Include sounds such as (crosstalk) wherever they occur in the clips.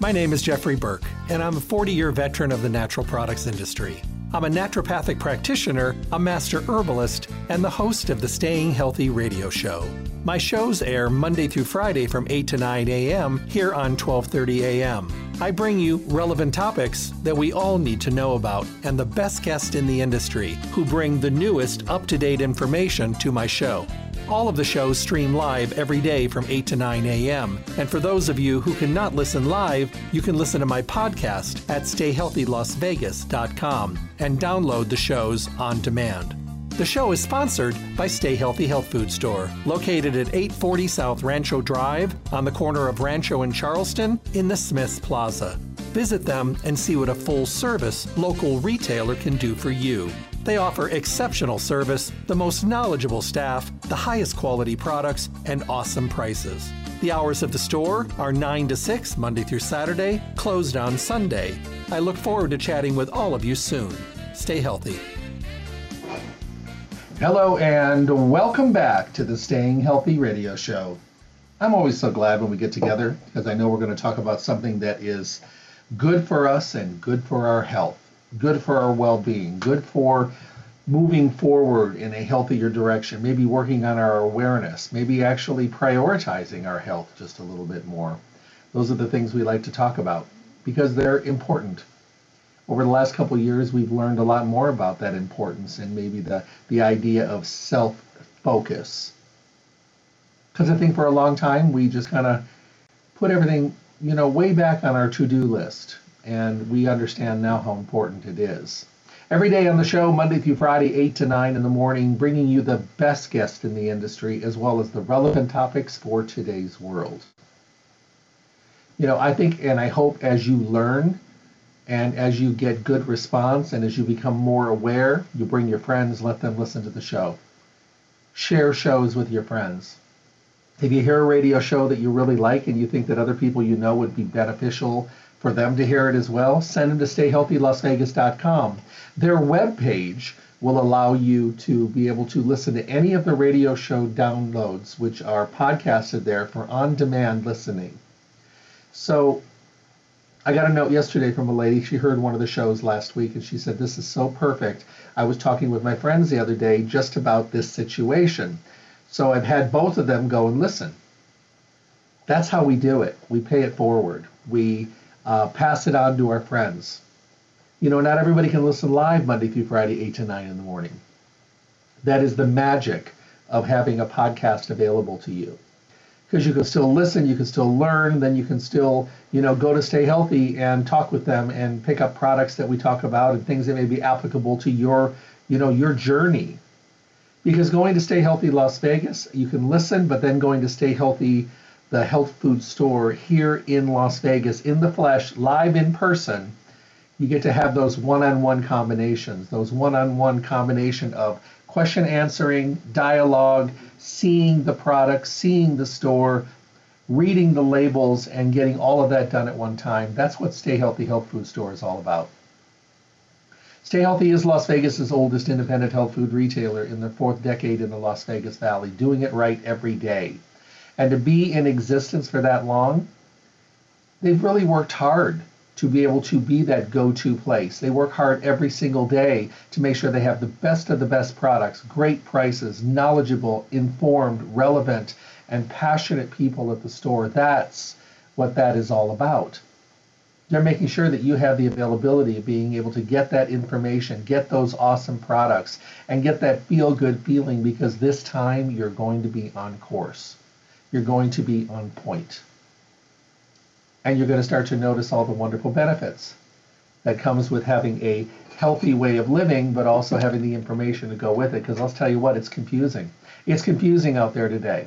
My name is Jeffrey Burke, and I'm a 40 year veteran of the natural products industry. I'm a naturopathic practitioner, a master herbalist, and the host of the Staying Healthy radio show. My shows air Monday through Friday from 8 to 9 a.m. here on 12:30 a.m. I bring you relevant topics that we all need to know about and the best guests in the industry who bring the newest up-to-date information to my show. All of the shows stream live every day from 8 to 9 a.m. And for those of you who cannot listen live, you can listen to my podcast at stayhealthylasvegas.com and download the shows on demand. The show is sponsored by Stay Healthy Health Food Store, located at 840 South Rancho Drive on the corner of Rancho and Charleston in the Smiths Plaza. Visit them and see what a full service local retailer can do for you. They offer exceptional service, the most knowledgeable staff, the highest quality products, and awesome prices. The hours of the store are 9 to 6, Monday through Saturday, closed on Sunday. I look forward to chatting with all of you soon. Stay healthy. Hello, and welcome back to the Staying Healthy Radio Show. I'm always so glad when we get together because I know we're going to talk about something that is good for us and good for our health, good for our well being, good for moving forward in a healthier direction, maybe working on our awareness, maybe actually prioritizing our health just a little bit more. Those are the things we like to talk about because they're important over the last couple years, we've learned a lot more about that importance and maybe the, the idea of self focus. Because I think for a long time, we just kind of put everything, you know, way back on our to do list. And we understand now how important it is. Every day on the show, Monday through Friday, 8 to 9 in the morning, bringing you the best guests in the industry as well as the relevant topics for today's world. You know, I think and I hope as you learn and as you get good response and as you become more aware, you bring your friends, let them listen to the show. Share shows with your friends. If you hear a radio show that you really like and you think that other people you know would be beneficial for them to hear it as well, send them to stayhealthylasvegas.com. Their webpage will allow you to be able to listen to any of the radio show downloads, which are podcasted there for on demand listening. So I got a note yesterday from a lady. She heard one of the shows last week and she said, This is so perfect. I was talking with my friends the other day just about this situation. So I've had both of them go and listen. That's how we do it. We pay it forward, we uh, pass it on to our friends. You know, not everybody can listen live Monday through Friday, 8 to 9 in the morning. That is the magic of having a podcast available to you because you can still listen, you can still learn, then you can still, you know, go to Stay Healthy and talk with them and pick up products that we talk about and things that may be applicable to your, you know, your journey. Because going to Stay Healthy Las Vegas, you can listen, but then going to Stay Healthy, the health food store here in Las Vegas, in the flesh, live in person, you get to have those one-on-one combinations, those one-on-one combination of question answering, dialogue, seeing the product, seeing the store, reading the labels, and getting all of that done at one time. That's what Stay Healthy Health Food Store is all about. Stay Healthy is Las Vegas's oldest independent health food retailer in the fourth decade in the Las Vegas Valley, doing it right every day. And to be in existence for that long, they've really worked hard to be able to be that go-to place. They work hard every single day to make sure they have the best of the best products, great prices, knowledgeable, informed, relevant, and passionate people at the store. That's what that is all about. They're making sure that you have the availability of being able to get that information, get those awesome products, and get that feel good feeling because this time you're going to be on course. You're going to be on point and you're going to start to notice all the wonderful benefits that comes with having a healthy way of living, but also having the information to go with it. Because I'll tell you what, it's confusing. It's confusing out there today.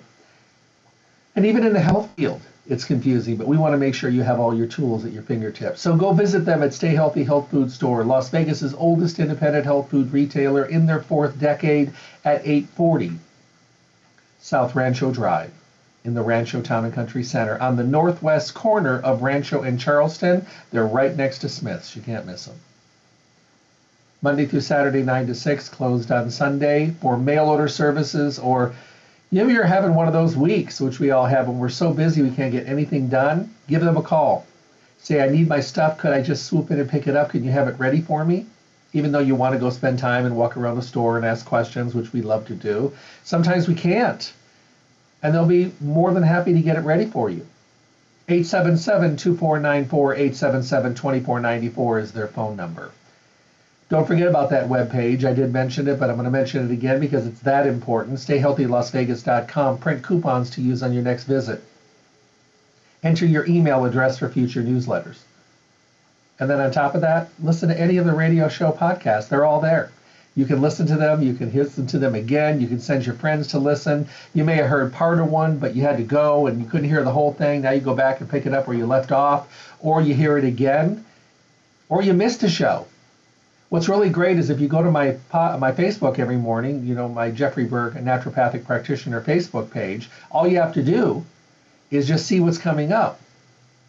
And even in the health field, it's confusing, but we want to make sure you have all your tools at your fingertips. So go visit them at Stay Healthy Health Food Store, Las Vegas's oldest independent health food retailer in their fourth decade at 840 South Rancho Drive in the Rancho Town and Country Center on the northwest corner of Rancho and Charleston. They're right next to Smith's. You can't miss them. Monday through Saturday, 9 to 6, closed on Sunday for mail order services or maybe you're having one of those weeks, which we all have, and we're so busy we can't get anything done. Give them a call. say, I need my stuff. Could I just swoop in and pick it up? Can you have it ready for me? Even though you want to go spend time and walk around the store and ask questions, which we love to do, sometimes we can't. And they'll be more than happy to get it ready for you. 877 2494 877 2494 is their phone number. Don't forget about that web page. I did mention it, but I'm going to mention it again because it's that important. StayHealthyLasVegas.com. Print coupons to use on your next visit. Enter your email address for future newsletters. And then on top of that, listen to any of the radio show podcasts. They're all there. You can listen to them. You can listen to them again. You can send your friends to listen. You may have heard part of one, but you had to go and you couldn't hear the whole thing. Now you go back and pick it up where you left off, or you hear it again, or you missed a show What's really great is if you go to my my Facebook every morning, you know, my Jeffrey Burke naturopathic practitioner Facebook page, all you have to do is just see what's coming up.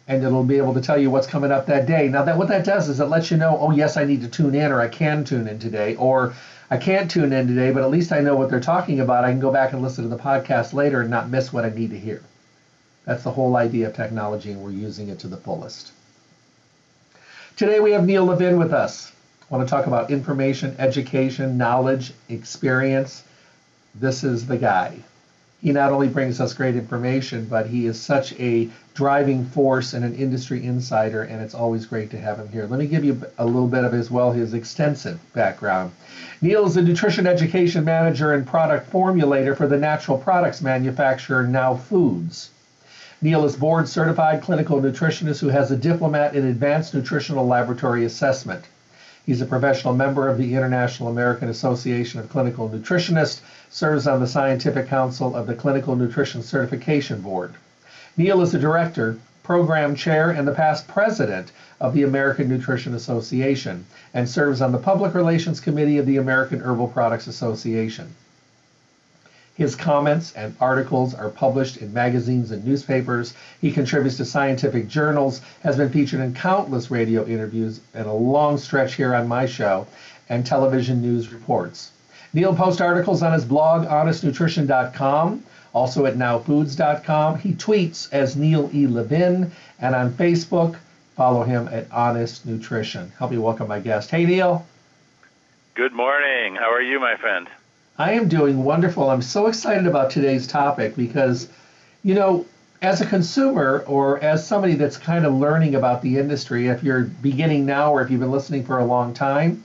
And it'll be able to tell you what's coming up that day. Now that what that does is it lets you know, oh yes, I need to tune in or I can tune in today or I can't tune in today, but at least I know what they're talking about. I can go back and listen to the podcast later and not miss what I need to hear. That's the whole idea of technology, and we're using it to the fullest. Today we have Neil Levin with us I want to talk about information, education, knowledge, experience, this is the guy. He not only brings us great information, but he is such a driving force and an industry insider, and it's always great to have him here. Let me give you a little bit of as well his extensive background. Neil is a nutrition education manager and product formulator for the natural products manufacturer Now Foods. Neil is board certified clinical nutritionist who has a diplomat in advanced nutritional laboratory assessment. He's a professional member of the International American Association of Clinical Nutritionists, serves on the Scientific Council of the Clinical Nutrition Certification Board. Neil is the director, program chair, and the past president of the American Nutrition Association and serves on the Public Relations Committee of the American Herbal Products Association. His comments and articles are published in magazines and newspapers. He contributes to scientific journals, has been featured in countless radio interviews and a long stretch here on my show, and television news reports. Neil posts articles on his blog, honestnutrition.com, also at nowfoods.com. He tweets as Neil E. Levin, and on Facebook, follow him at Honest Nutrition. Help me welcome my guest. Hey, Neil. Good morning. How are you, my friend? I am doing wonderful. I'm so excited about today's topic because, you know, as a consumer or as somebody that's kind of learning about the industry, if you're beginning now or if you've been listening for a long time,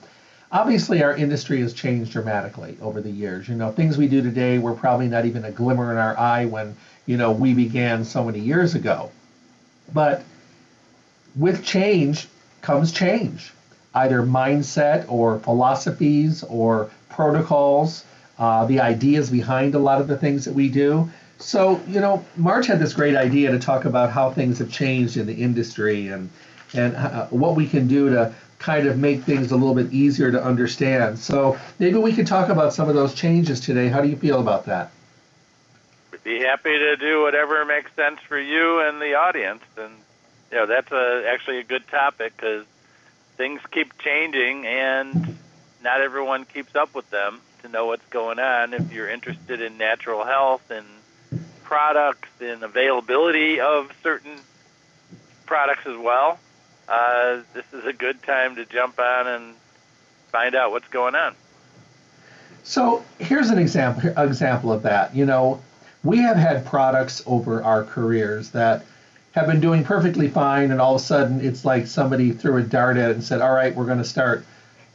obviously our industry has changed dramatically over the years. You know, things we do today were probably not even a glimmer in our eye when, you know, we began so many years ago. But with change comes change, either mindset or philosophies or protocols uh, the ideas behind a lot of the things that we do. So, you know, March had this great idea to talk about how things have changed in the industry and and uh, what we can do to kind of make things a little bit easier to understand. So maybe we could talk about some of those changes today. How do you feel about that? Be happy to do whatever makes sense for you and the audience. And you know, that's a, actually a good topic because things keep changing and not everyone keeps up with them to know what's going on. If you're interested in natural health and products and availability of certain products as well, uh, this is a good time to jump on and find out what's going on. So here's an example example of that. You know, we have had products over our careers that have been doing perfectly fine, and all of a sudden it's like somebody threw a dart at it and said, "All right, we're going to start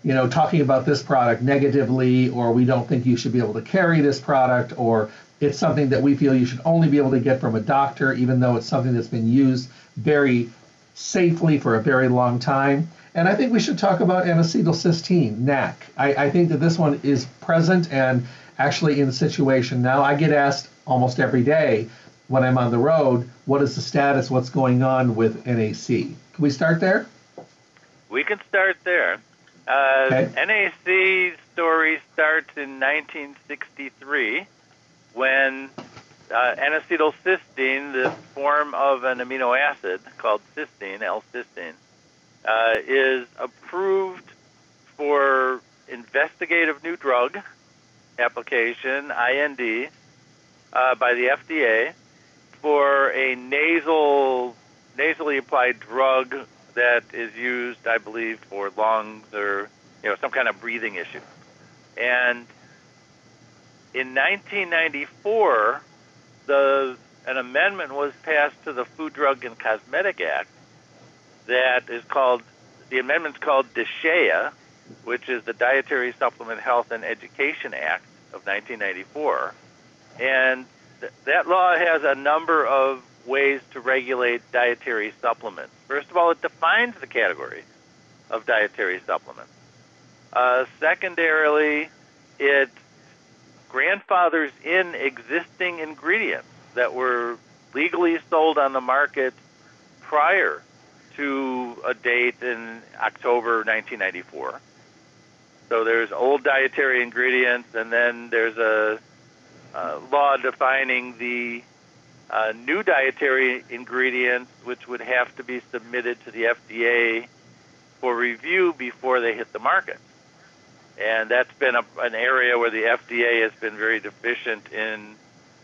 you know, talking about this product negatively, or we don't think you should be able to carry this product, or it's something that we feel you should only be able to get from a doctor, even though it's something that's been used very safely for a very long time. And I think we should talk about N-acetylcysteine, NAC. I, I think that this one is present and actually in situation now. I get asked almost every day when I'm on the road, what is the status, what's going on with NAC? Can we start there? We can start there. Uh, okay. NAC story starts in 1963 when uh, N-acetylcysteine, the form of an amino acid called cysteine, L-cysteine, uh, is approved for investigative new drug application, IND, uh, by the FDA for a nasal nasally applied drug that is used, I believe, for lungs or you know some kind of breathing issue. And in 1994, the an amendment was passed to the Food, Drug, and Cosmetic Act that is called the amendment's called DSHEA, which is the Dietary Supplement Health and Education Act of 1994, and th- that law has a number of ways to regulate dietary supplements. First of all, it defines the category of dietary supplements. Uh, secondarily, it grandfathers in existing ingredients that were legally sold on the market prior to a date in October 1994. So there's old dietary ingredients, and then there's a, a law defining the uh, new dietary ingredients, which would have to be submitted to the FDA for review before they hit the market. And that's been a, an area where the FDA has been very deficient in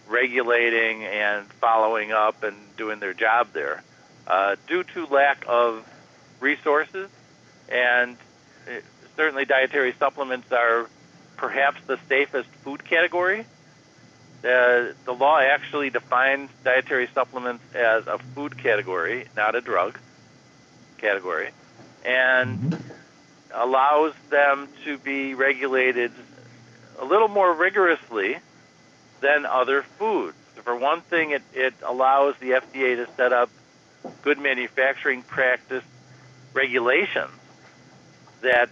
regulating and following up and doing their job there uh, due to lack of resources. And certainly, dietary supplements are perhaps the safest food category uh, the law actually defines dietary supplements as a food category, not a drug category, and allows them to be regulated a little more rigorously than other foods. For one thing, it, it allows the FDA to set up good manufacturing practice regulations that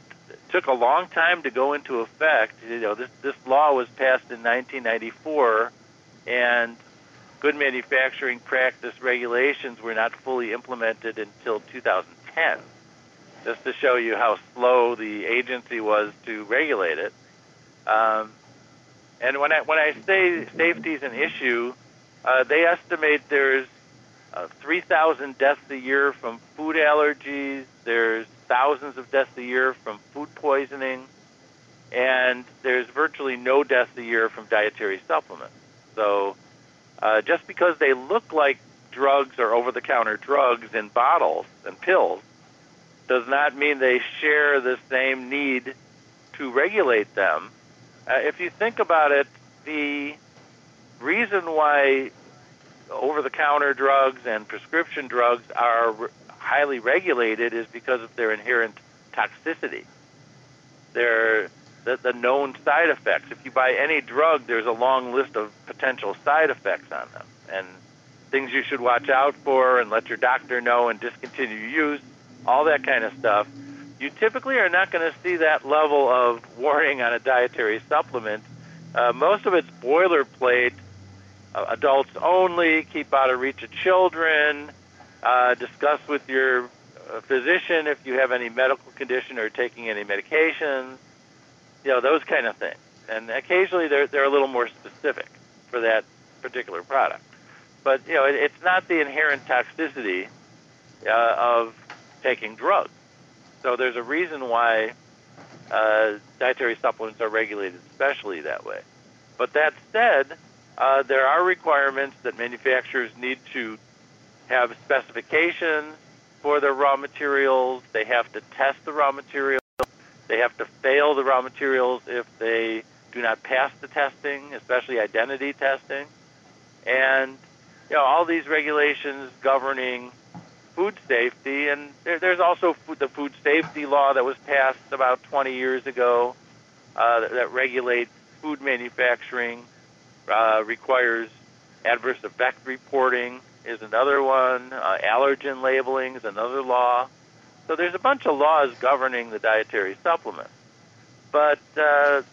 took a long time to go into effect. You know, this this law was passed in 1994, and good manufacturing practice regulations were not fully implemented until 2010. Just to show you how slow the agency was to regulate it. Um, and when I when I say safety is an issue, uh, they estimate there's uh, 3,000 deaths a year from food allergies. There's thousands of deaths a year from food poisoning, and there's virtually no deaths a year from dietary supplements. So uh, just because they look like drugs or over the counter drugs in bottles and pills does not mean they share the same need to regulate them. Uh, if you think about it, the reason why over the counter drugs and prescription drugs are highly regulated is because of their inherent toxicity. Their the, the known side effects. If you buy any drug, there's a long list of potential side effects on them and things you should watch out for and let your doctor know and discontinue use, all that kind of stuff. You typically are not going to see that level of warning on a dietary supplement. Uh, most of it's boilerplate, uh, adults only, keep out of reach of children, uh, discuss with your uh, physician if you have any medical condition or taking any medications, you know, those kind of things. And occasionally they're, they're a little more specific for that particular product. But, you know, it, it's not the inherent toxicity uh, of taking drugs. So there's a reason why uh, dietary supplements are regulated especially that way. But that said, uh, there are requirements that manufacturers need to have specifications for their raw materials. They have to test the raw materials. They have to fail the raw materials if they do not pass the testing, especially identity testing. And you know all these regulations governing food safety, and there, there's also food, the food safety law that was passed about 20 years ago uh, that, that regulates food manufacturing, uh, requires adverse effect reporting is another one. Uh, allergen labeling is another law. So there's a bunch of laws governing the dietary supplement. But uh,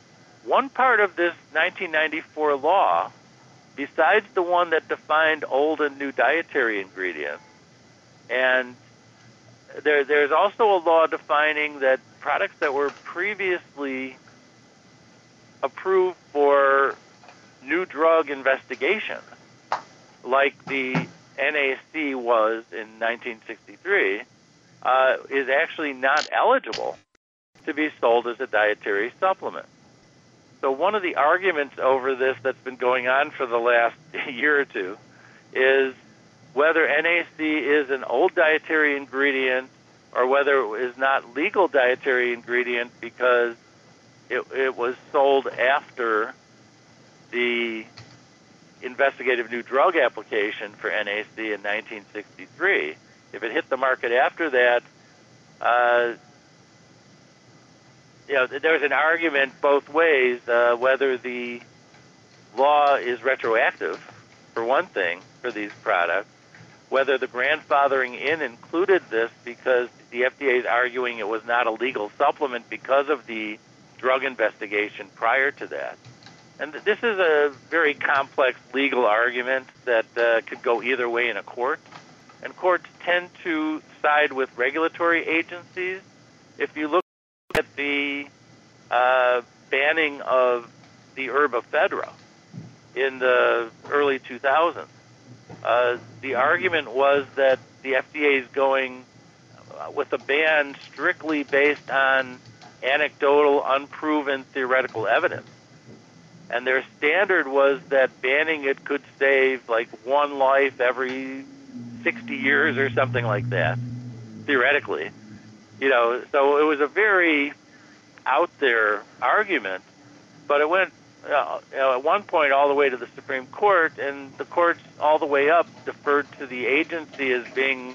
one part of this 1994 law, besides the one that defined old and new dietary ingredients, and there, there's also a law defining that products that were previously approved for new drug investigation, like the NAC was in 1963, uh, is actually not eligible to be sold as a dietary supplement. So one of the arguments over this that's been going on for the last (laughs) year or two is whether NAC is an old dietary ingredient or whether it is not legal dietary ingredient because it, it was sold after the investigative new drug application for NAC in 1963. If it hit the market after that, uh, you know, there's an argument both ways uh, whether the law is retroactive, for one thing, for these products, whether the grandfathering in included this because the FDA is arguing it was not a legal supplement because of the drug investigation prior to that. And this is a very complex legal argument that uh, could go either way in a court. And courts tend to side with regulatory agencies. If you look at the uh, banning of the herb ephedra in the early 2000s, uh, the argument was that the FDA is going uh, with a ban strictly based on anecdotal, unproven theoretical evidence. And their standard was that banning it could save like one life every 60 years or something like that, theoretically. You know, so it was a very out there argument, but it went uh, you know, at one point all the way to the Supreme Court, and the courts all the way up deferred to the agency as being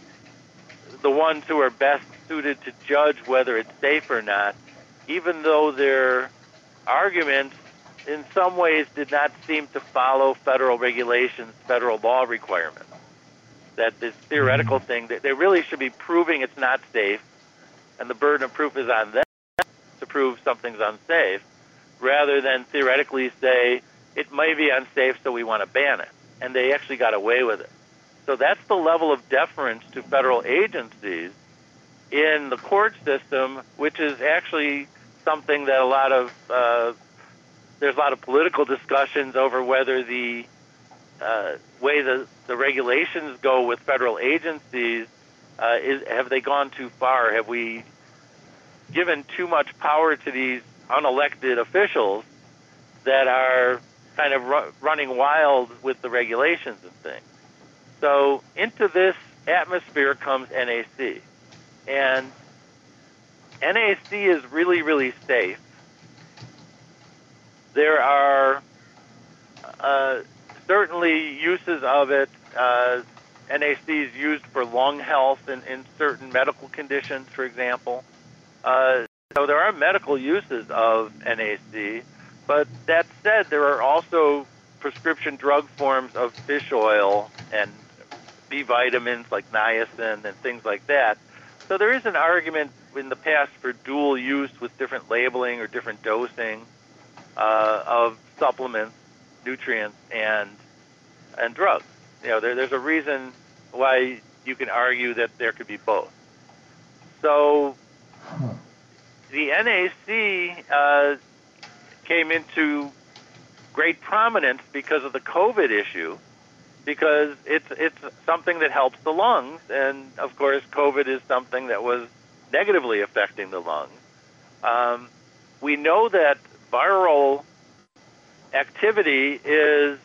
the ones who are best suited to judge whether it's safe or not, even though their arguments in some ways did not seem to follow federal regulations, federal law requirements. That this theoretical thing, that they really should be proving it's not safe, and the burden of proof is on them to prove something's unsafe, rather than theoretically say it may be unsafe, so we want to ban it. And they actually got away with it. So that's the level of deference to federal agencies in the court system, which is actually something that a lot of uh, there's a lot of political discussions over whether the uh, way the, the regulations go with federal agencies uh, is have they gone too far? Have we given too much power to these unelected officials that are kind of ru- running wild with the regulations and things? So into this atmosphere comes NAC, and NAC is really really safe there are uh, certainly uses of it. Uh, NAC is used for lung health in, in certain medical conditions, for example. Uh, so there are medical uses of NAC, but that said, there are also prescription drug forms of fish oil and B vitamins like niacin and things like that. So there is an argument in the past for dual use with different labeling or different dosing uh, of supplements, nutrients, and and drugs. You know, there, there's a reason why you can argue that there could be both. So the NAC uh, came into great prominence because of the COVID issue, because it's it's something that helps the lungs, and of course, COVID is something that was negatively affecting the lungs. Um, we know that viral activity is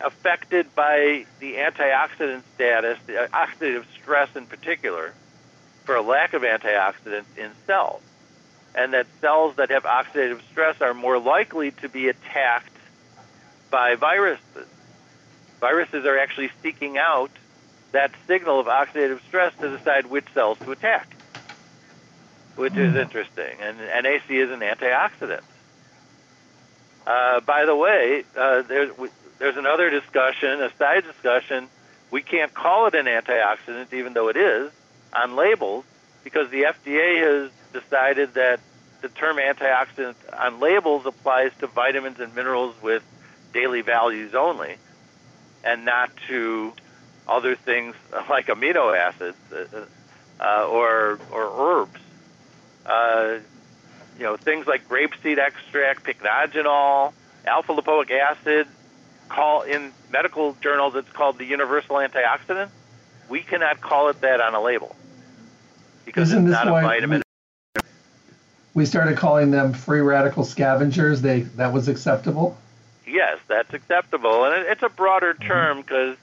affected by the antioxidant status, the oxidative stress in particular, for a lack of antioxidants in cells. And that cells that have oxidative stress are more likely to be attacked by viruses. Viruses are actually seeking out that signal of oxidative stress to decide which cells to attack which is hmm. interesting. And NAC is an antioxidant. Uh, by the way, uh, there's there's another discussion, a side discussion. We can't call it an antioxidant, even though it is on labels, because the FDA has decided that the term antioxidant on labels applies to vitamins and minerals with daily values only, and not to other things (laughs) like amino acids uh, uh or or herbs uh, you know, things like grapeseed extract, pycnogenol, alpha lipoic acid. Call in medical journals, it's called the universal antioxidant. We cannot call it that on a label because Isn't it's not a vitamin. We, we started calling them free radical scavengers. They that was acceptable. Yes, that's acceptable, and it, it's a broader term because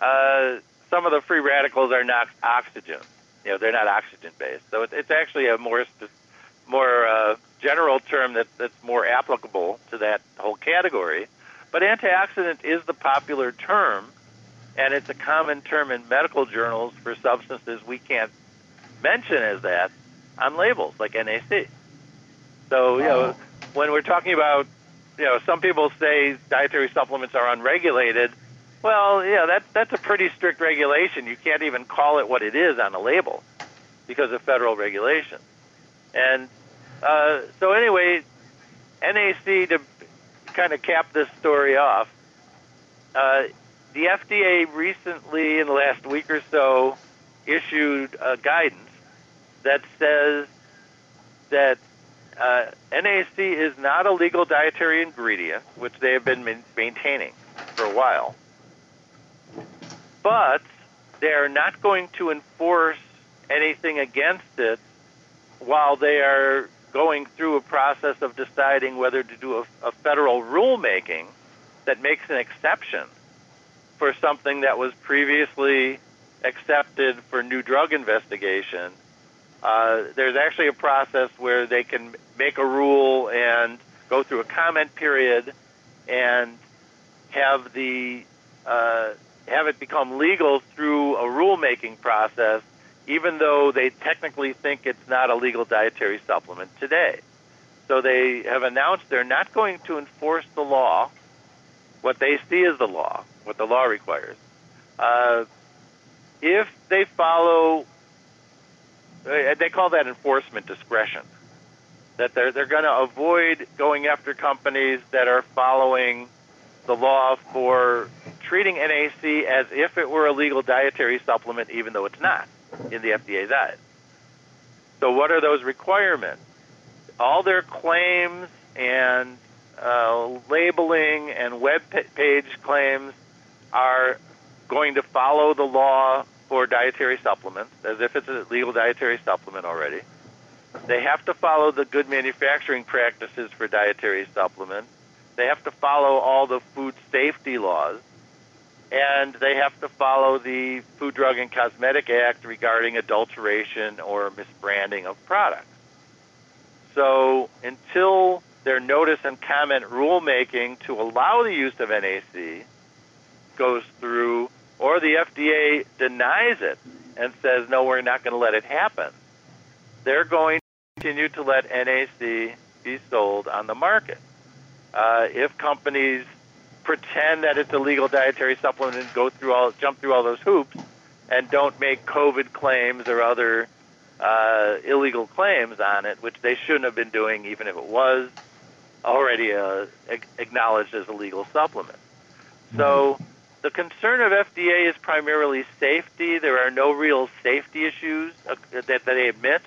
uh, some of the free radicals are not oxygen. You know, they're not oxygen based. So it's, it's actually a more more uh, general term that, that's more applicable to that whole category. But antioxidant is the popular term, and it's a common term in medical journals for substances we can't mention as that on labels, like NAC. So, you know, when we're talking about, you know, some people say dietary supplements are unregulated. Well, yeah, that, that's a pretty strict regulation. You can't even call it what it is on a label because of federal regulation. And uh, so, anyway, NAC, to kind of cap this story off, uh, the FDA recently, in the last week or so, issued a guidance that says that uh, NAC is not a legal dietary ingredient, which they have been maintaining for a while. But they are not going to enforce anything against it while they are going through a process of deciding whether to do a, a federal rulemaking that makes an exception for something that was previously accepted for new drug investigation. Uh, there's actually a process where they can make a rule and go through a comment period and have the uh, have it become legal through a rulemaking process, even though they technically think it's not a legal dietary supplement today. So they have announced they're not going to enforce the law, what they see as the law, what the law requires. Uh, if they follow uh, they call that enforcement discretion. That they're they're going to avoid going after companies that are following the law for treating NAC as if it were a legal dietary supplement, even though it's not in the FDA's eyes. So, what are those requirements? All their claims and uh, labeling and web page claims are going to follow the law for dietary supplements as if it's a legal dietary supplement already. They have to follow the good manufacturing practices for dietary supplements. They have to follow all the food safety laws. And they have to follow the Food, Drug, and Cosmetic Act regarding adulteration or misbranding of products. So until their notice and comment rulemaking to allow the use of NAC goes through, or the FDA denies it and says, no, we're not going to let it happen, they're going to continue to let NAC be sold on the market. Uh, if companies pretend that it's a legal dietary supplement and go through all, jump through all those hoops, and don't make COVID claims or other uh, illegal claims on it, which they shouldn't have been doing, even if it was already uh, acknowledged as a legal supplement. So the concern of FDA is primarily safety. There are no real safety issues uh, that, that they admit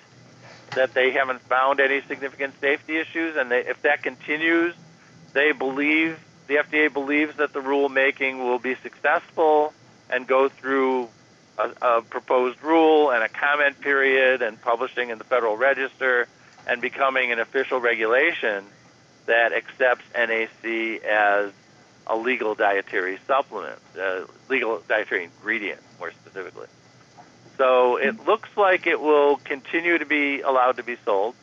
that they haven't found any significant safety issues, and they, if that continues, they believe the FDA believes that the rulemaking will be successful and go through a, a proposed rule and a comment period and publishing in the Federal Register and becoming an official regulation that accepts NAC as a legal dietary supplement, uh, legal dietary ingredient, more specifically. So it looks like it will continue to be allowed to be sold.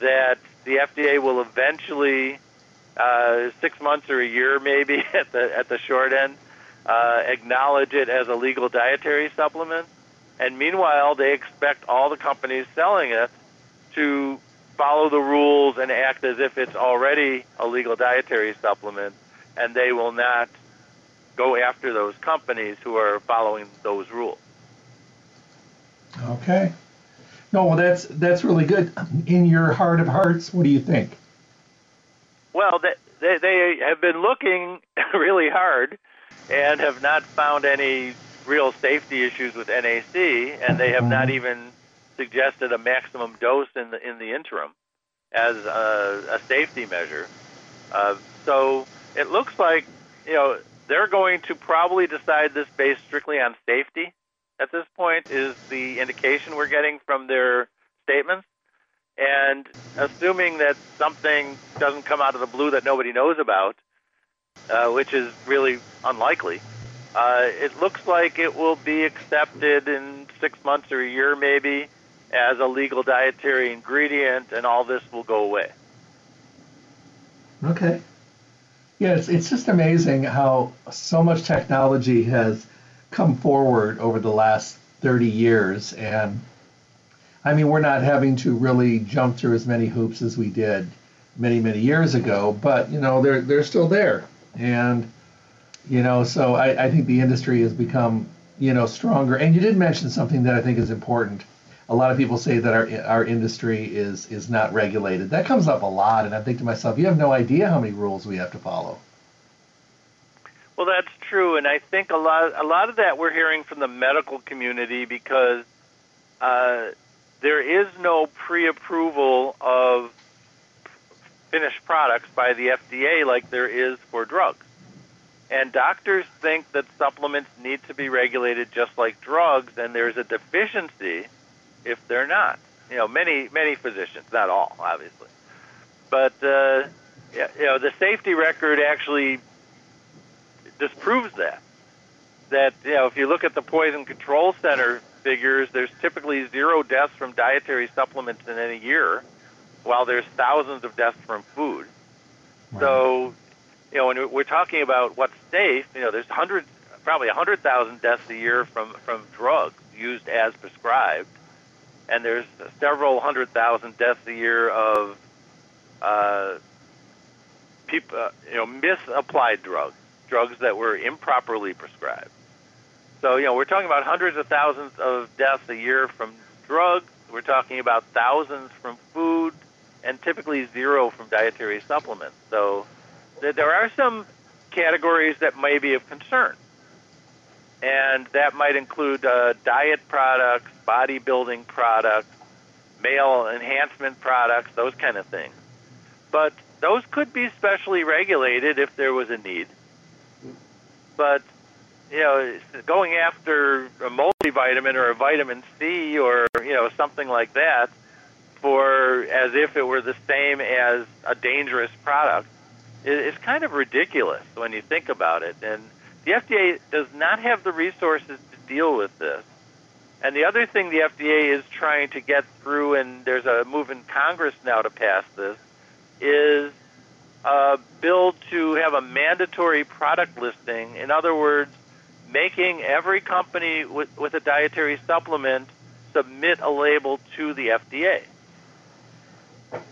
That the FDA will eventually, uh, six months or a year maybe (laughs) at the at the short end, uh, acknowledge it as a legal dietary supplement. And meanwhile, they expect all the companies selling it to follow the rules and act as if it's already a legal dietary supplement and they will not go after those companies who are following those rules. Okay. No, well, that's that's really good. In your heart of hearts, what do you think? Well, they they, have been looking (laughs) really hard and have not found any real safety issues with NAC, and they have not mm-hmm. even suggested a maximum dose in the in the interim as a, a safety measure. Uh, so it looks like you know they're going to probably decide this based strictly on safety. At this point, is the indication we're getting from their statements, and assuming that something doesn't come out of the blue that nobody knows about, uh, which is really unlikely. Uh, it looks like it will be accepted in six months or a year, maybe, as a legal dietary ingredient, and all this will go away. Okay. Yeah, it's, it's just amazing how so much technology has come forward over the last 30 years. And I mean, we're not having to really jump through as many hoops as we did many, many years ago, but, you know, they're, they're still there. And, you know, so I, I think the industry has become, you know, stronger. And you did mention something that I think is important. A lot of people say that our our industry is is not regulated. That comes up a lot, and I think to myself, you have no idea how many rules we have to follow. Well, that's true, and I think a lot a lot of that we're hearing from the medical community because uh, there is no pre-approval of finished products by the FDA like there is for drugs. And doctors think that supplements need to be regulated just like drugs, and there's a deficiency if they're not. You know, many many physicians, not all, obviously, but uh, you know, the safety record actually disproves that. That you know, if you look at the Poison Control Center figures, there's typically zero deaths from dietary supplements in any year, while there's thousands of deaths from food. Right. So, you know, when we're talking about what's safe, you know, there's hundreds, probably a hundred thousand deaths a year from from drugs used as prescribed, and there's several hundred thousand deaths a year of uh, people, uh, you know, misapplied drugs drugs that were improperly prescribed. So, you know, we're talking about hundreds of thousands of deaths a year from drugs. We're talking about thousands from food, and typically zero from dietary supplements. So, there are some categories that may be of concern, and that might include uh, diet products, bodybuilding products, male enhancement products, those kind of things. But those could be specially regulated if there was a need but you know, going after a multivitamin or a vitamin C or you know something like that for as if it were the same as a dangerous product is kind of ridiculous when you think about it. And the FDA does not have the resources to deal with this. And the other thing the FDA is trying to get through, and there's a move in Congress now to pass this, is a bill to have a mandatory product listing. In other words, making every company with, with a dietary supplement submit a label to the FDA.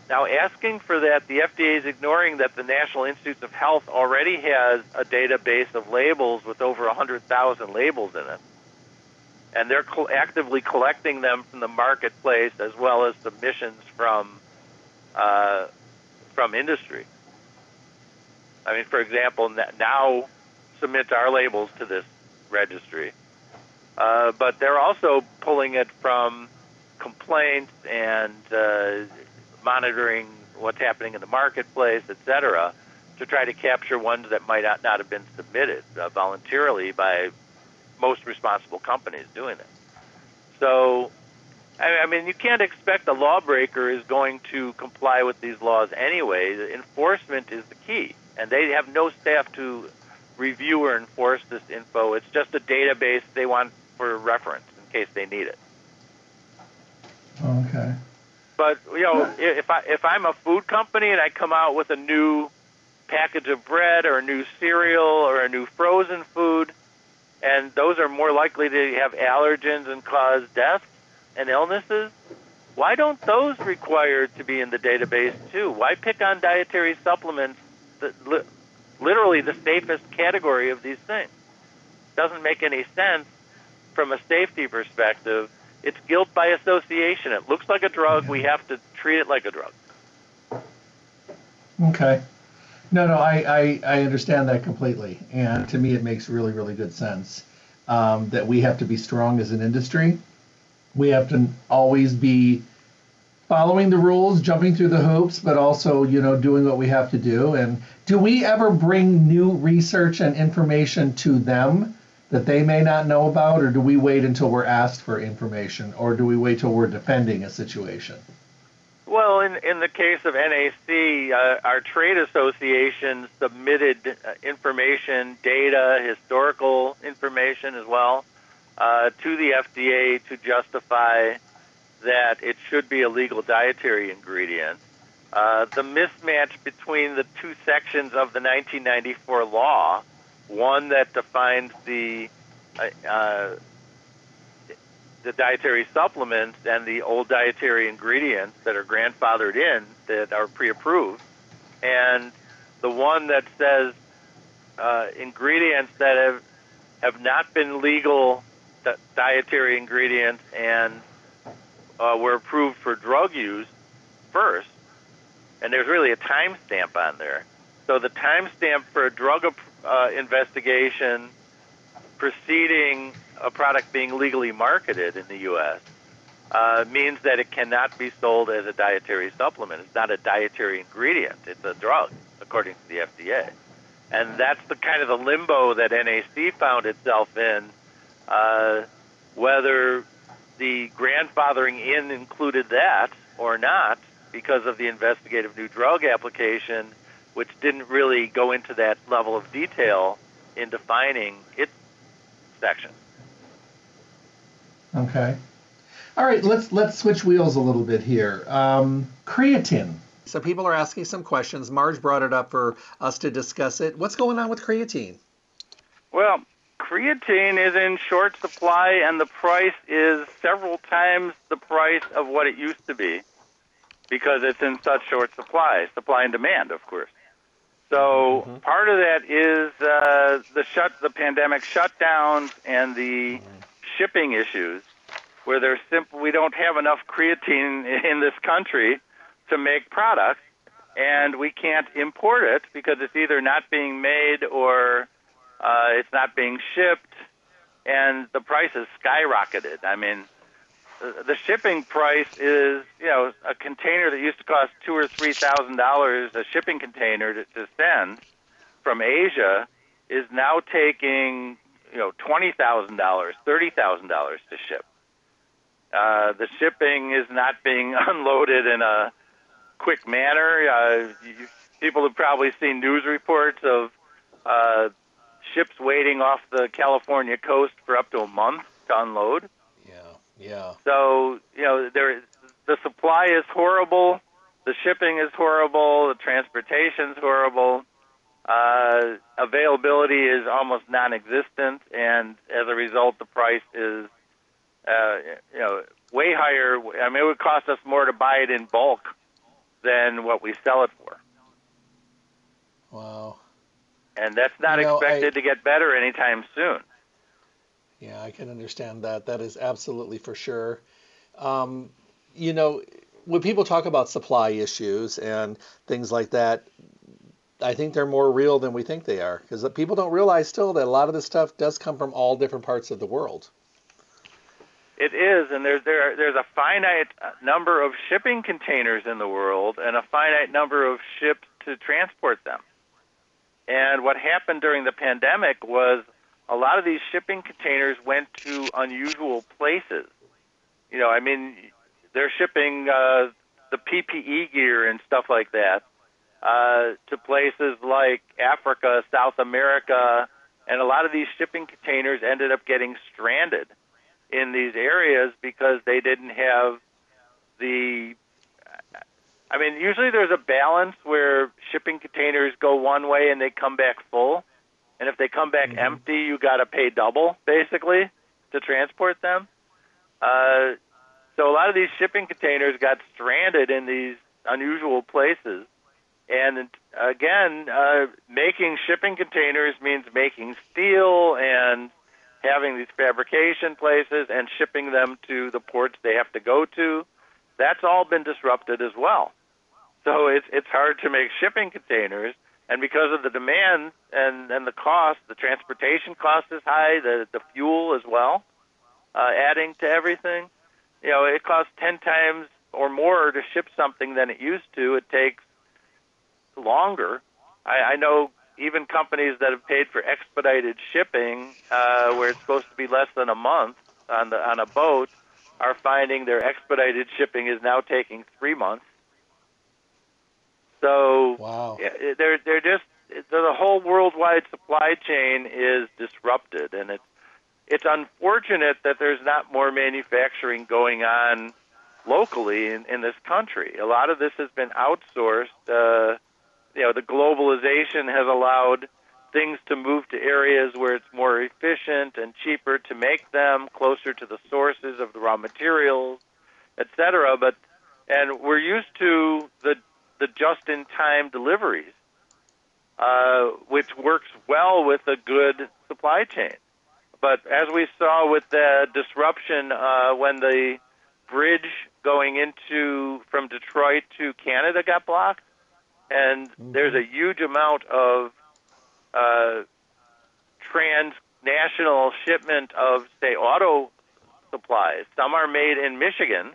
Now, asking for that, the FDA is ignoring that the National Institutes of Health already has a database of labels with over 100,000 labels in it. And they're co- actively collecting them from the marketplace as well as submissions from, uh, from industry. I mean, for example, now submit our labels to this registry, uh, but they're also pulling it from complaints and uh, monitoring what's happening in the marketplace, et cetera, to try to capture ones that might not, not have been submitted uh, voluntarily by most responsible companies doing it. So, I, I mean, you can't expect a lawbreaker is going to comply with these laws anyway. The enforcement is the key and they have no staff to review or enforce this info. It's just a database they want for reference in case they need it. Okay. But you know, if I if I'm a food company and I come out with a new package of bread or a new cereal or a new frozen food, and those are more likely to have allergens and cause deaths and illnesses, why don't those require to be in the database too? Why pick on dietary supplements that literally the safest category of these things. Doesn't make any sense from a safety perspective. It's guilt by association. It looks like a drug. We have to treat it like a drug. Okay. No, no, I, I, I understand that completely. And to me, it makes really, really good sense um, that we have to be strong as an industry. We have to always be following the rules, jumping through the hoops, but also, you know, doing what we have to do. And do we ever bring new research and information to them that they may not know about, or do we wait until we're asked for information, or do we wait till we're defending a situation? Well, in, in the case of NAC, uh, our trade association submitted uh, information, data, historical information as well uh, to the FDA to justify that it should be a legal dietary ingredient. Uh, the mismatch between the two sections of the 1994 law, one that defines the uh, uh, the dietary supplements and the old dietary ingredients that are grandfathered in that are pre-approved, and the one that says uh, ingredients that have have not been legal dietary ingredients and uh, were approved for drug use first, and there's really a timestamp on there. So the timestamp for a drug uh, investigation preceding a product being legally marketed in the U.S. Uh, means that it cannot be sold as a dietary supplement. It's not a dietary ingredient. It's a drug, according to the FDA. And that's the kind of the limbo that NAC found itself in, uh, whether the grandfathering in included that or not, because of the investigative new drug application, which didn't really go into that level of detail in defining its section. Okay. All right, let's let's switch wheels a little bit here. Um, creatine. So people are asking some questions. Marge brought it up for us to discuss it. What's going on with creatine? Well, creatine is in short supply, and the price is several times the price of what it used to be because it's in such short supply, supply and demand, of course. So mm-hmm. part of that is uh, the shut, the pandemic shutdowns, and the mm-hmm shipping issues where there's simple we don't have enough creatine (laughs) in this country to make products and we can't import it because it's either not being made or uh, it's not being shipped and the price has skyrocketed. I mean, the shipping price is, you know, a container that used to cost two or three thousand dollars, a shipping container to, to send from Asia, is now taking you know twenty thousand dollars, thirty thousand dollars to ship. Uh, the shipping is not being (laughs) unloaded in a quick manner. Uh, you, people have probably seen news reports of uh, ships waiting off the California coast for up to a month to unload. Yeah. So you know there, the supply is horrible, the shipping is horrible, the transportation is horrible. Uh, availability is almost non-existent, and as a result, the price is, uh, you know, way higher. I mean, it would cost us more to buy it in bulk than what we sell it for. Wow. And that's not you know, expected I, to get better anytime soon. Yeah, I can understand that. That is absolutely for sure. Um, you know, when people talk about supply issues and things like that, I think they're more real than we think they are because people don't realize still that a lot of this stuff does come from all different parts of the world. It is, and there's there there's a finite number of shipping containers in the world and a finite number of ships to transport them. And what happened during the pandemic was a lot of these shipping containers went to unusual places. You know, I mean, they're shipping uh, the PPE gear and stuff like that uh, to places like Africa, South America, and a lot of these shipping containers ended up getting stranded in these areas because they didn't have the. I mean, usually there's a balance where shipping containers go one way and they come back full, and if they come back mm-hmm. empty, you got to pay double basically to transport them. Uh, so a lot of these shipping containers got stranded in these unusual places and again, uh, making shipping containers means making steel and having these fabrication places and shipping them to the ports they have to go to. That's all been disrupted as well. So it's it's hard to make shipping containers, and because of the demand and and the cost, the transportation cost is high, the the fuel as well, uh, adding to everything. You know, it costs ten times or more to ship something than it used to. It takes longer. I, I know even companies that have paid for expedited shipping, uh, where it's supposed to be less than a month on the on a boat, are finding their expedited shipping is now taking three months So wow. they're they're just the whole worldwide supply chain is disrupted, and it's it's unfortunate that there's not more manufacturing going on locally in, in this country. A lot of this has been outsourced. Uh, you know, the globalization has allowed things to move to areas where it's more efficient and cheaper to make them closer to the sources of the raw materials, et cetera. But and we're used to the the just-in-time deliveries, uh, which works well with a good supply chain. But as we saw with the disruption uh, when the bridge going into from Detroit to Canada got blocked, and mm-hmm. there's a huge amount of uh, transnational shipment of say auto supplies. Some are made in Michigan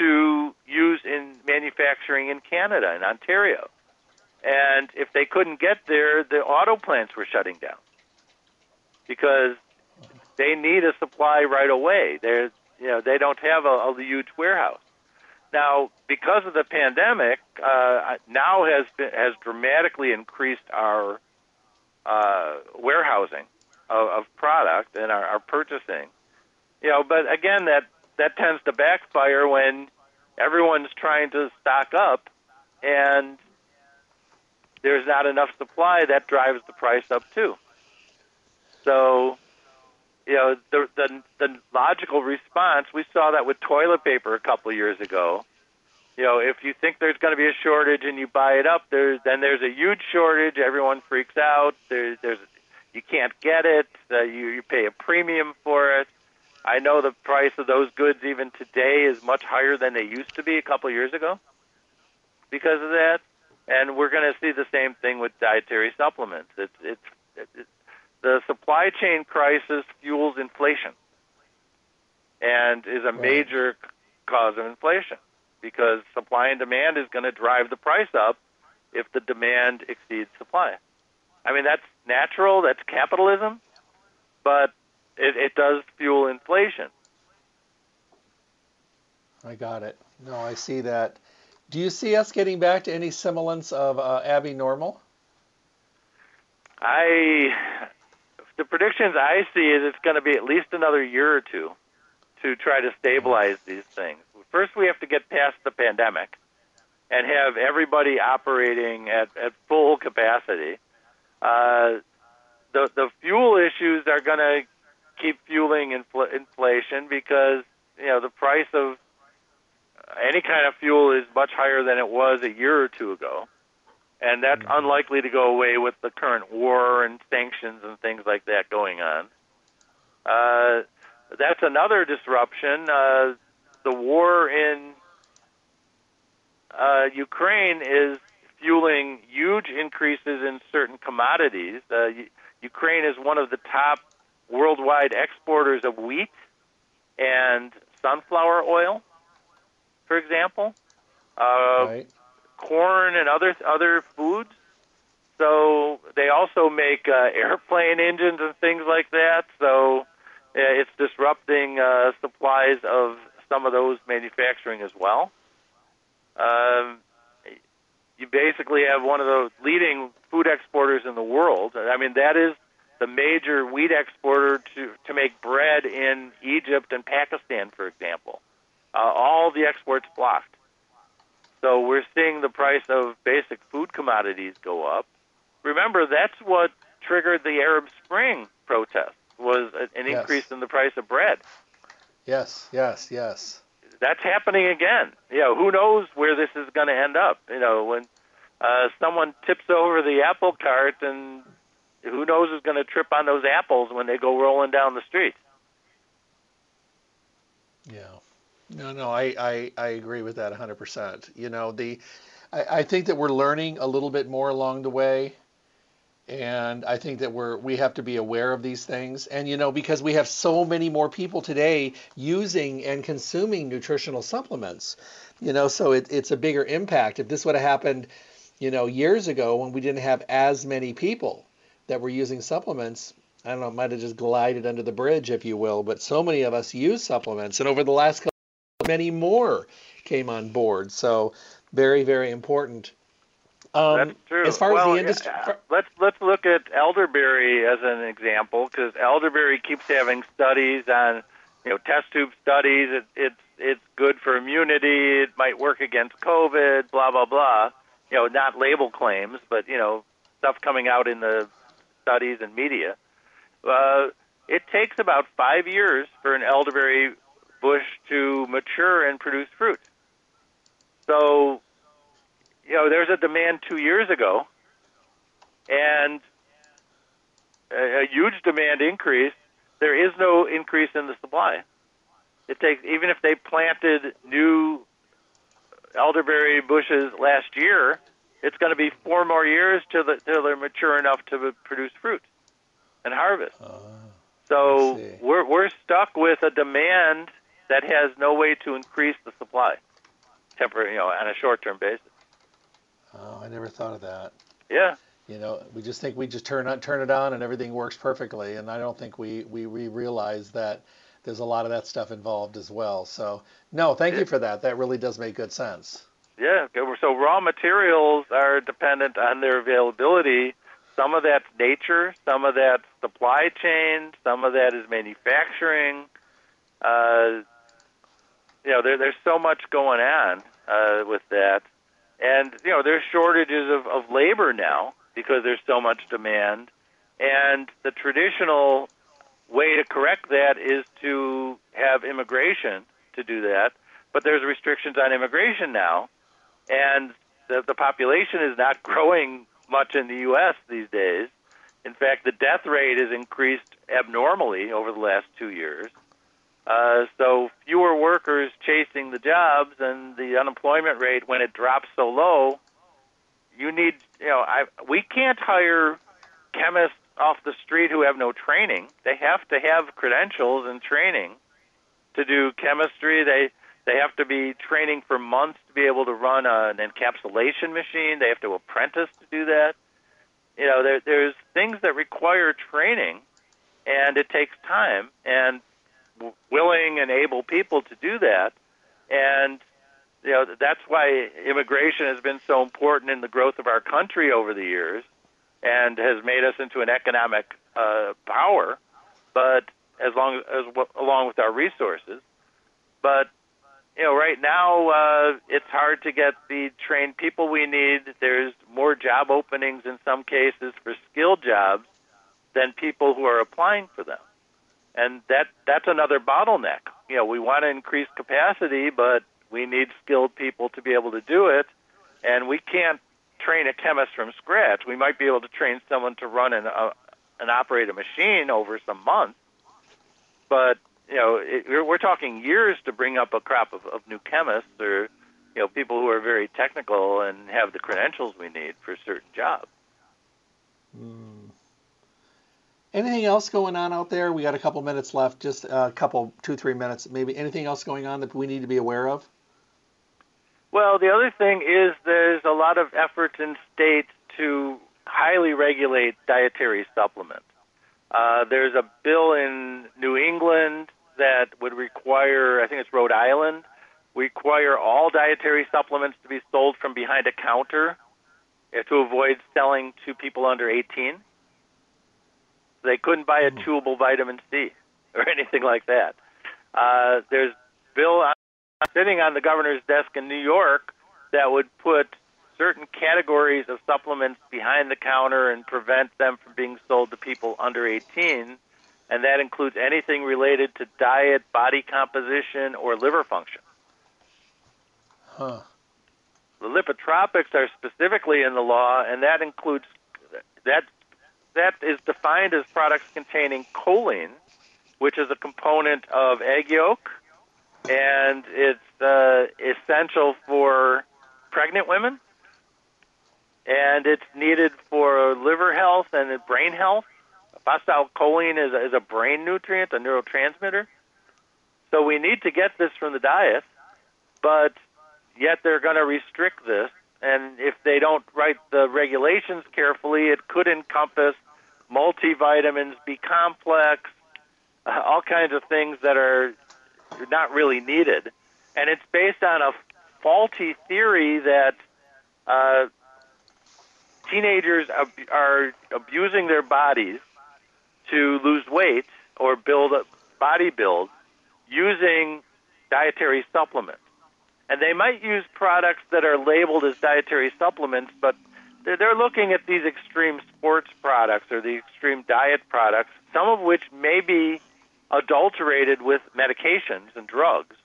to use in manufacturing in Canada and Ontario. And if they couldn't get there, the auto plants were shutting down because they need a supply right away. There's, you know, they don't have a, a huge warehouse. Now, because of the pandemic, uh, now has been, has dramatically increased our uh, warehousing of, of product and our, our purchasing. You know, but again, that that tends to backfire when everyone's trying to stock up and there's not enough supply. That drives the price up too. So, you know, the, the the logical response we saw that with toilet paper a couple of years ago. You know, if you think there's going to be a shortage and you buy it up, there's then there's a huge shortage. Everyone freaks out. There's there's you can't get it. Uh, you you pay a premium for it. I know the price of those goods even today is much higher than they used to be a couple of years ago because of that. And we're going to see the same thing with dietary supplements. It's it's, it's the supply chain crisis fuels inflation and is a major cause of inflation because supply and demand is going to drive the price up if the demand exceeds supply. I mean, that's natural, that's capitalism, but it, it does fuel inflation. I got it. No, I see that. Do you see us getting back to any semblance of uh, Abby normal? I the predictions I see is it's going to be at least another year or two to try to stabilize these things. First, we have to get past the pandemic and have everybody operating at, at full capacity. Uh, the the fuel issues are going to keep fueling infl- inflation because you know the price of any kind of fuel is much higher than it was a year or two ago and that's mm-hmm. unlikely to go away with the current war and sanctions and things like that going on. Uh, that's another disruption. Uh, the war in uh, Ukraine is fueling huge increases in certain commodities. Uh, Ukraine is one of the top worldwide exporters of wheat and sunflower oil, for example. Uh, right corn and other other foods. So they also make uh, airplane engines and things like that. So uh, it's disrupting uh, supplies of some of those manufacturing as well. Um, you basically have one of the leading food exporters in the world. I mean, that is the major wheat exporter to to make bread in Egypt and Pakistan, for example. Uh, all the exports blocked. So we're seeing the price of basic food commodities go up. Remember, that's what triggered the Arab Spring protests was an yes. increase in the price of bread. Yes, yes, yes. That's happening again. You know, who knows where this is going to end up? You know, when uh, someone tips over the apple cart, and who knows who's going to trip on those apples when they go rolling down the street. Yeah. No, no, I, I, I agree with that 100%. You know, the I, I think that we're learning a little bit more along the way. And I think that we're we have to be aware of these things. And you know, because we have so many more people today using and consuming nutritional supplements, you know, so it, it's a bigger impact. If this would have happened, you know, years ago when we didn't have as many people that were using supplements, I don't know, it might have just glided under the bridge, if you will. But so many of us use supplements, and over the last couple many more came on board. So very, very important Um, That's true. As far well, as the industry, yeah, let's let's look at elderberry as an example because elderberry keeps having studies on, you know, test tube studies. It, it's it's good for immunity. It might work against COVID. Blah blah blah. You know, not label claims, but you know, stuff coming out in the studies and media. Uh, it takes about five years for an elderberry bush to mature and produce fruit. So, you know, there's a demand two years ago, and a, a huge demand increase. There is no increase in the supply. It takes even if they planted new elderberry bushes last year, it's going to be four more years till, the, till they're mature enough to produce fruit and harvest. Uh, So we're we're stuck with a demand that has no way to increase the supply, temporary, you know, on a short-term basis. oh, I never thought of that. Yeah, You know, we just think we just turn on, turn it on and everything works perfectly, and I don't think we we, we realize that there's a lot of that stuff involved as well. So, no, thank you for that. That really does make good sense. Yeah. So raw materials are dependent on their availability. Some of that's nature, some of that's supply chain, some of that is manufacturing. Uh, you know, there, there's so much going on uh, with that, and you know, there's shortages of, of labor now because there's so much demand, and the traditional way to correct that is to have immigration to do that, but there's restrictions on immigration now, and the, the population is not (laughs) growing much in the U.S. these days. In fact, the death rate has increased abnormally over the last two years. Uh, so fewer workers chasing the jobs, and the unemployment rate, when it drops so low, you need, you know, I, we can't hire chemists off the street who have no training. They have to have credentials and training to do chemistry. They they have to be training for months to be able to run an encapsulation machine. They have to apprentice to do that. You know, there, there's things that require training, and it takes time and willing and able people to do that. And you know that's why immigration has been so important in the growth of our country over the years, and has made us into an economic uh, power. But as long as along with our resources, but you know, right now uh, it's hard to get the trained people we need. There's more job openings in some cases for skilled jobs than people who are applying for them, and that that's another bottleneck. You know, we want to increase capacity, but we need skilled people to be able to do it, and we can't train a chemist from scratch. We might be able to train someone to run and uh, and operate a machine over some months, but you know, it, we're, we're talking years to bring up a crop of, of new chemists or, you know, people who are very technical and have the credentials we need for certain jobs. Anything else going on out there? We got a couple minutes left, just a couple, two, three minutes. Maybe anything else going on that we need to be aware of? Well, the other thing is there's a lot of efforts in states to highly regulate dietary supplements. Uh, there's a bill in New England that would require, I think it's Rhode Island, require all dietary supplements to be sold from behind a counter uh, to avoid selling to people under 18. They couldn't buy a chewable vitamin C or (laughs) anything like that. Uh, there's bill sitting on the governor's desk in New York that would put certain categories of supplements behind the counter and prevent them from being sold to people under 18, and that includes anything related to diet, body composition, or liver function. Huh. The lipotropics are specifically in the law, and that includes that that is defined as products containing choline, which is a component of egg yolk, and it's uh, essential for pregnant women, and it's needed for liver health and brain health. Phosphatidylcholine is a, is a brain nutrient, a neurotransmitter. So we need to get this from the diet, but yet they're going to restrict this. And if they don't write the regulations carefully, it could encompass multivitamins, B complex, uh, all kinds of things that are not really needed. And it's based on a faulty theory that uh, teenagers ab- are abusing their bodies to lose weight or build a body build using dietary supplements. And they might use products that are labeled as dietary supplements, but they're, looking at these extreme sports products or the extreme diet products, some of which may be adulterated with medications and drugs.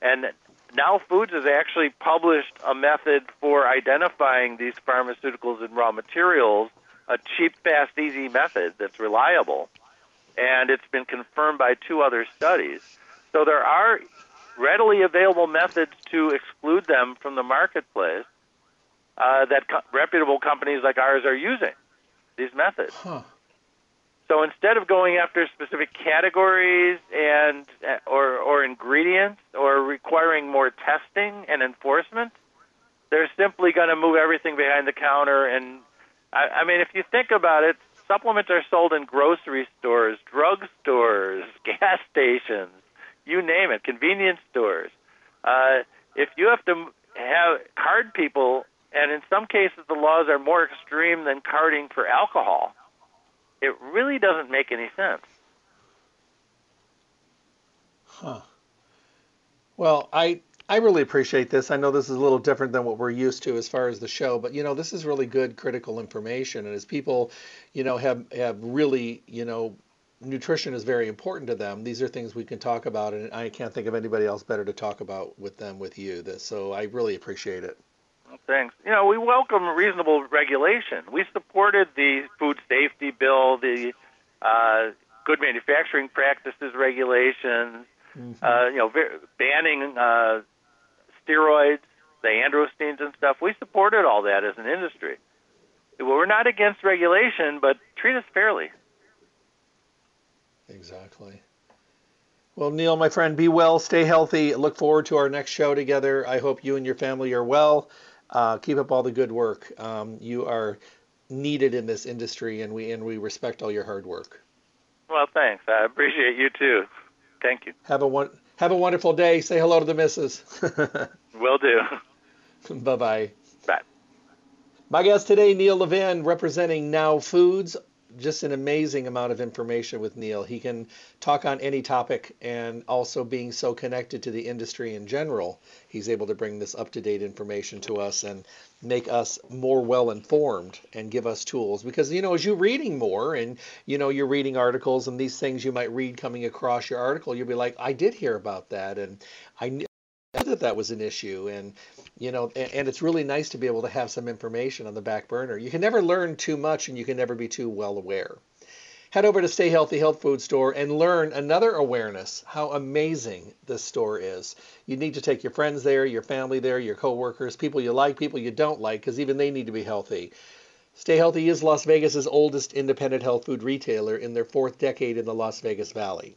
And now Foods has actually published a method for identifying these pharmaceuticals and raw materials, a cheap, fast, easy method that's reliable. And it's been confirmed by two other studies. So there are readily available methods to exclude them from the marketplace uh, that co- reputable companies like ours are using these methods. Huh. So instead of going after specific categories and uh, or or ingredients or requiring more testing and enforcement, they're simply going to move everything behind the counter. And I, I mean, if you think about it, supplements are sold in grocery stores, drug stores, (laughs) gas stations, you name it, convenience stores. Uh, if you have to have card people, and in some cases the laws are more extreme than carding for alcohol it really doesn't make any sense. Huh. Well, I I really appreciate this. I know this is a little different than what we're used to as far as the show, but you know, this is really good critical information and as people, you know, have have really, you know, nutrition is very important to them. These are things we can talk about and I can't think of anybody else better to talk about with them with you. This so I really appreciate it. Thanks. You know, we welcome reasonable regulation. We supported the food safety bill, the uh, good manufacturing practices regulations, mm-hmm. uh, you know, banning uh, steroids, the androstenedione and stuff. We supported all that as an industry. Well, we're not against regulation, but treat us fairly. Exactly. Well, Neil, my friend, be well, stay healthy. Look forward to our next show together. I hope you and your family are well. Uh, keep up all the good work. Um, you are needed in this industry, and we and we respect all your hard work. Well, thanks. I appreciate you too. Thank you. Have a one. Have a wonderful day. Say hello to the missus. (laughs) Will do. bye bye. Bye. My guest today, Neil Levin, representing Now Foods, just an amazing amount of information with Neil. He can talk on any topic, and also being so connected to the industry in general, he's able to bring this up to date information to us and make us more well informed and give us tools. Because, you know, as you're reading more and, you know, you're reading articles and these things you might read coming across your article, you'll be like, I did hear about that. And I that that was an issue. And you know and, and, it's really nice to be able to have some information on the back burner. You can never learn too much and you can never be too well aware. Head over to stay healthy health food store and learn another awareness how amazing this store is. You need to take your friends there your family there your coworkers people you like people you don't like because even they need to be healthy. Stay Healthy is Las Vegas's oldest independent health food retailer in their fourth decade in the Las Vegas Valley.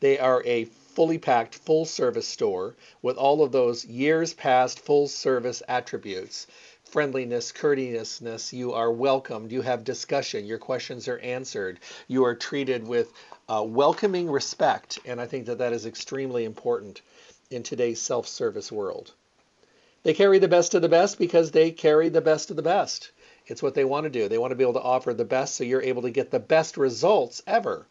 They are a fully packed, full service store with all of those years past full service attributes friendliness, courteousness. You are welcomed. You have discussion. Your questions are answered. You are treated with uh, welcoming respect. And I think that that is extremely important in today's self service world. They carry the best of the best because they carry the best of the best. It's what they want to do. They want to be able to offer the best so you're able to get the best results ever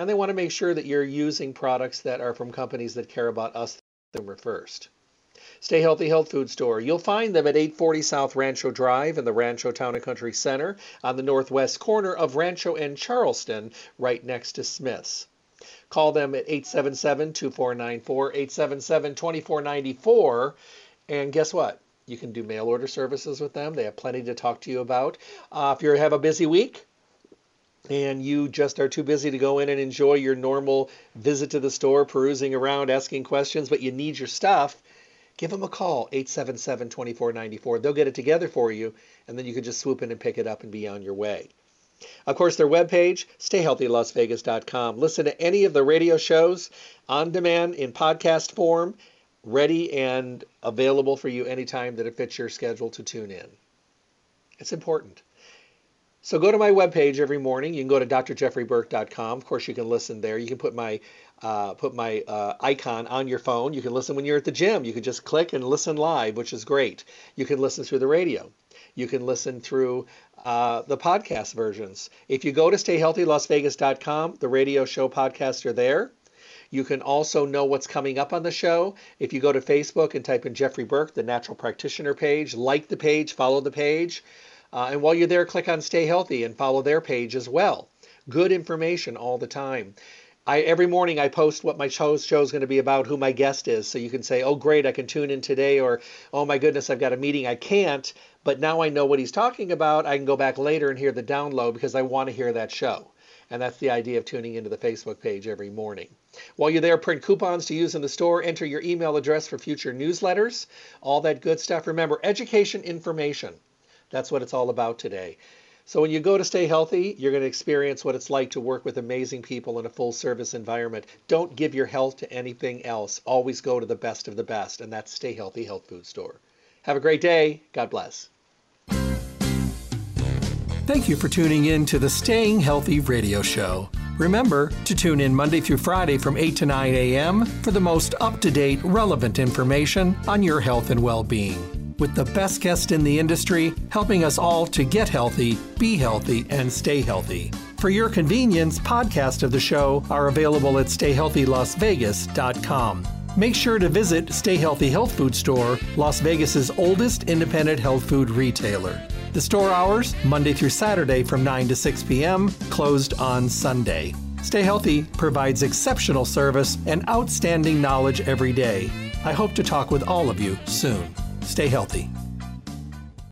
and they want to make sure that you're using products that are from companies that care about us the consumer first. Stay Healthy Health Food Store. You'll find them at 840 South Rancho Drive in the Rancho Town and Country Center on the northwest corner of Rancho and Charleston, right next to Smith's. Call them at 877 2494 877 2494. And guess what? You can do mail order services with them. They have plenty to talk to you about. Uh, if you have a busy week, and you just are too busy to go in and enjoy your normal visit to the store, perusing around, asking questions, but you need your stuff, give them a call, 877 2494. They'll get it together for you, and then you can just swoop in and pick it up and be on your way. Of course, their webpage, stayhealthylasvegas.com. Listen to any of the radio shows on demand in podcast form, ready and available for you anytime that it fits your schedule to tune in. It's important. So go to my webpage every morning. You can go to drjeffreyburke.com. Of course, you can listen there. You can put my uh, put my uh, icon on your phone. You can listen when you're at the gym. You can just click and listen live, which is great. You can listen through the radio. you can listen through uh, the podcast versions. If you go to stayhealthylasvegas.com, the radio show podcasts are there. You can also know what's coming up on the show. If you go to Facebook and type in Jeffrey Burke, the natural practitioner page, like the page, follow the page. Uh, and while you're there, click on Stay Healthy and follow their page as well. Good information all the time. I, every morning I post what my show, show is going to be about, who my guest is, so you can say, "Oh, great, I can tune in today," or "Oh my goodness, I've got a meeting, I can't." But now I know what he's talking about. I can go back later and hear the download because I want to hear that show. And that's the idea of tuning into the Facebook page every morning. While you're there, print coupons to use in the store, enter your email address for future newsletters, all that good stuff. Remember, education, information. That's what it's all about today. So when you go to Stay Healthy, you're going to experience what it's like to work with amazing people in a full service environment. Don't give your health to anything else. Always go to the best of the best, and that's Stay Healthy Health Food Store. Have a great day. God bless. Thank you for tuning in to the Staying Healthy radio show. Remember to tune in Monday through Friday from 8 to 9 a.m. for the most up to date, relevant information on your health and well being with the best guest in the industry, helping us all to get healthy, be healthy, and stay healthy. For your convenience, podcasts of the show are available at stayhealthylasvegas.com. Make sure to visit Stay Healthy Health Food Store, Las Vegas's oldest independent health food retailer. The store hours, Monday through Saturday from 9 to 6 p.m., closed on Sunday. Stay Healthy provides exceptional service and outstanding knowledge every day. I hope to talk with all of you soon. Stay healthy.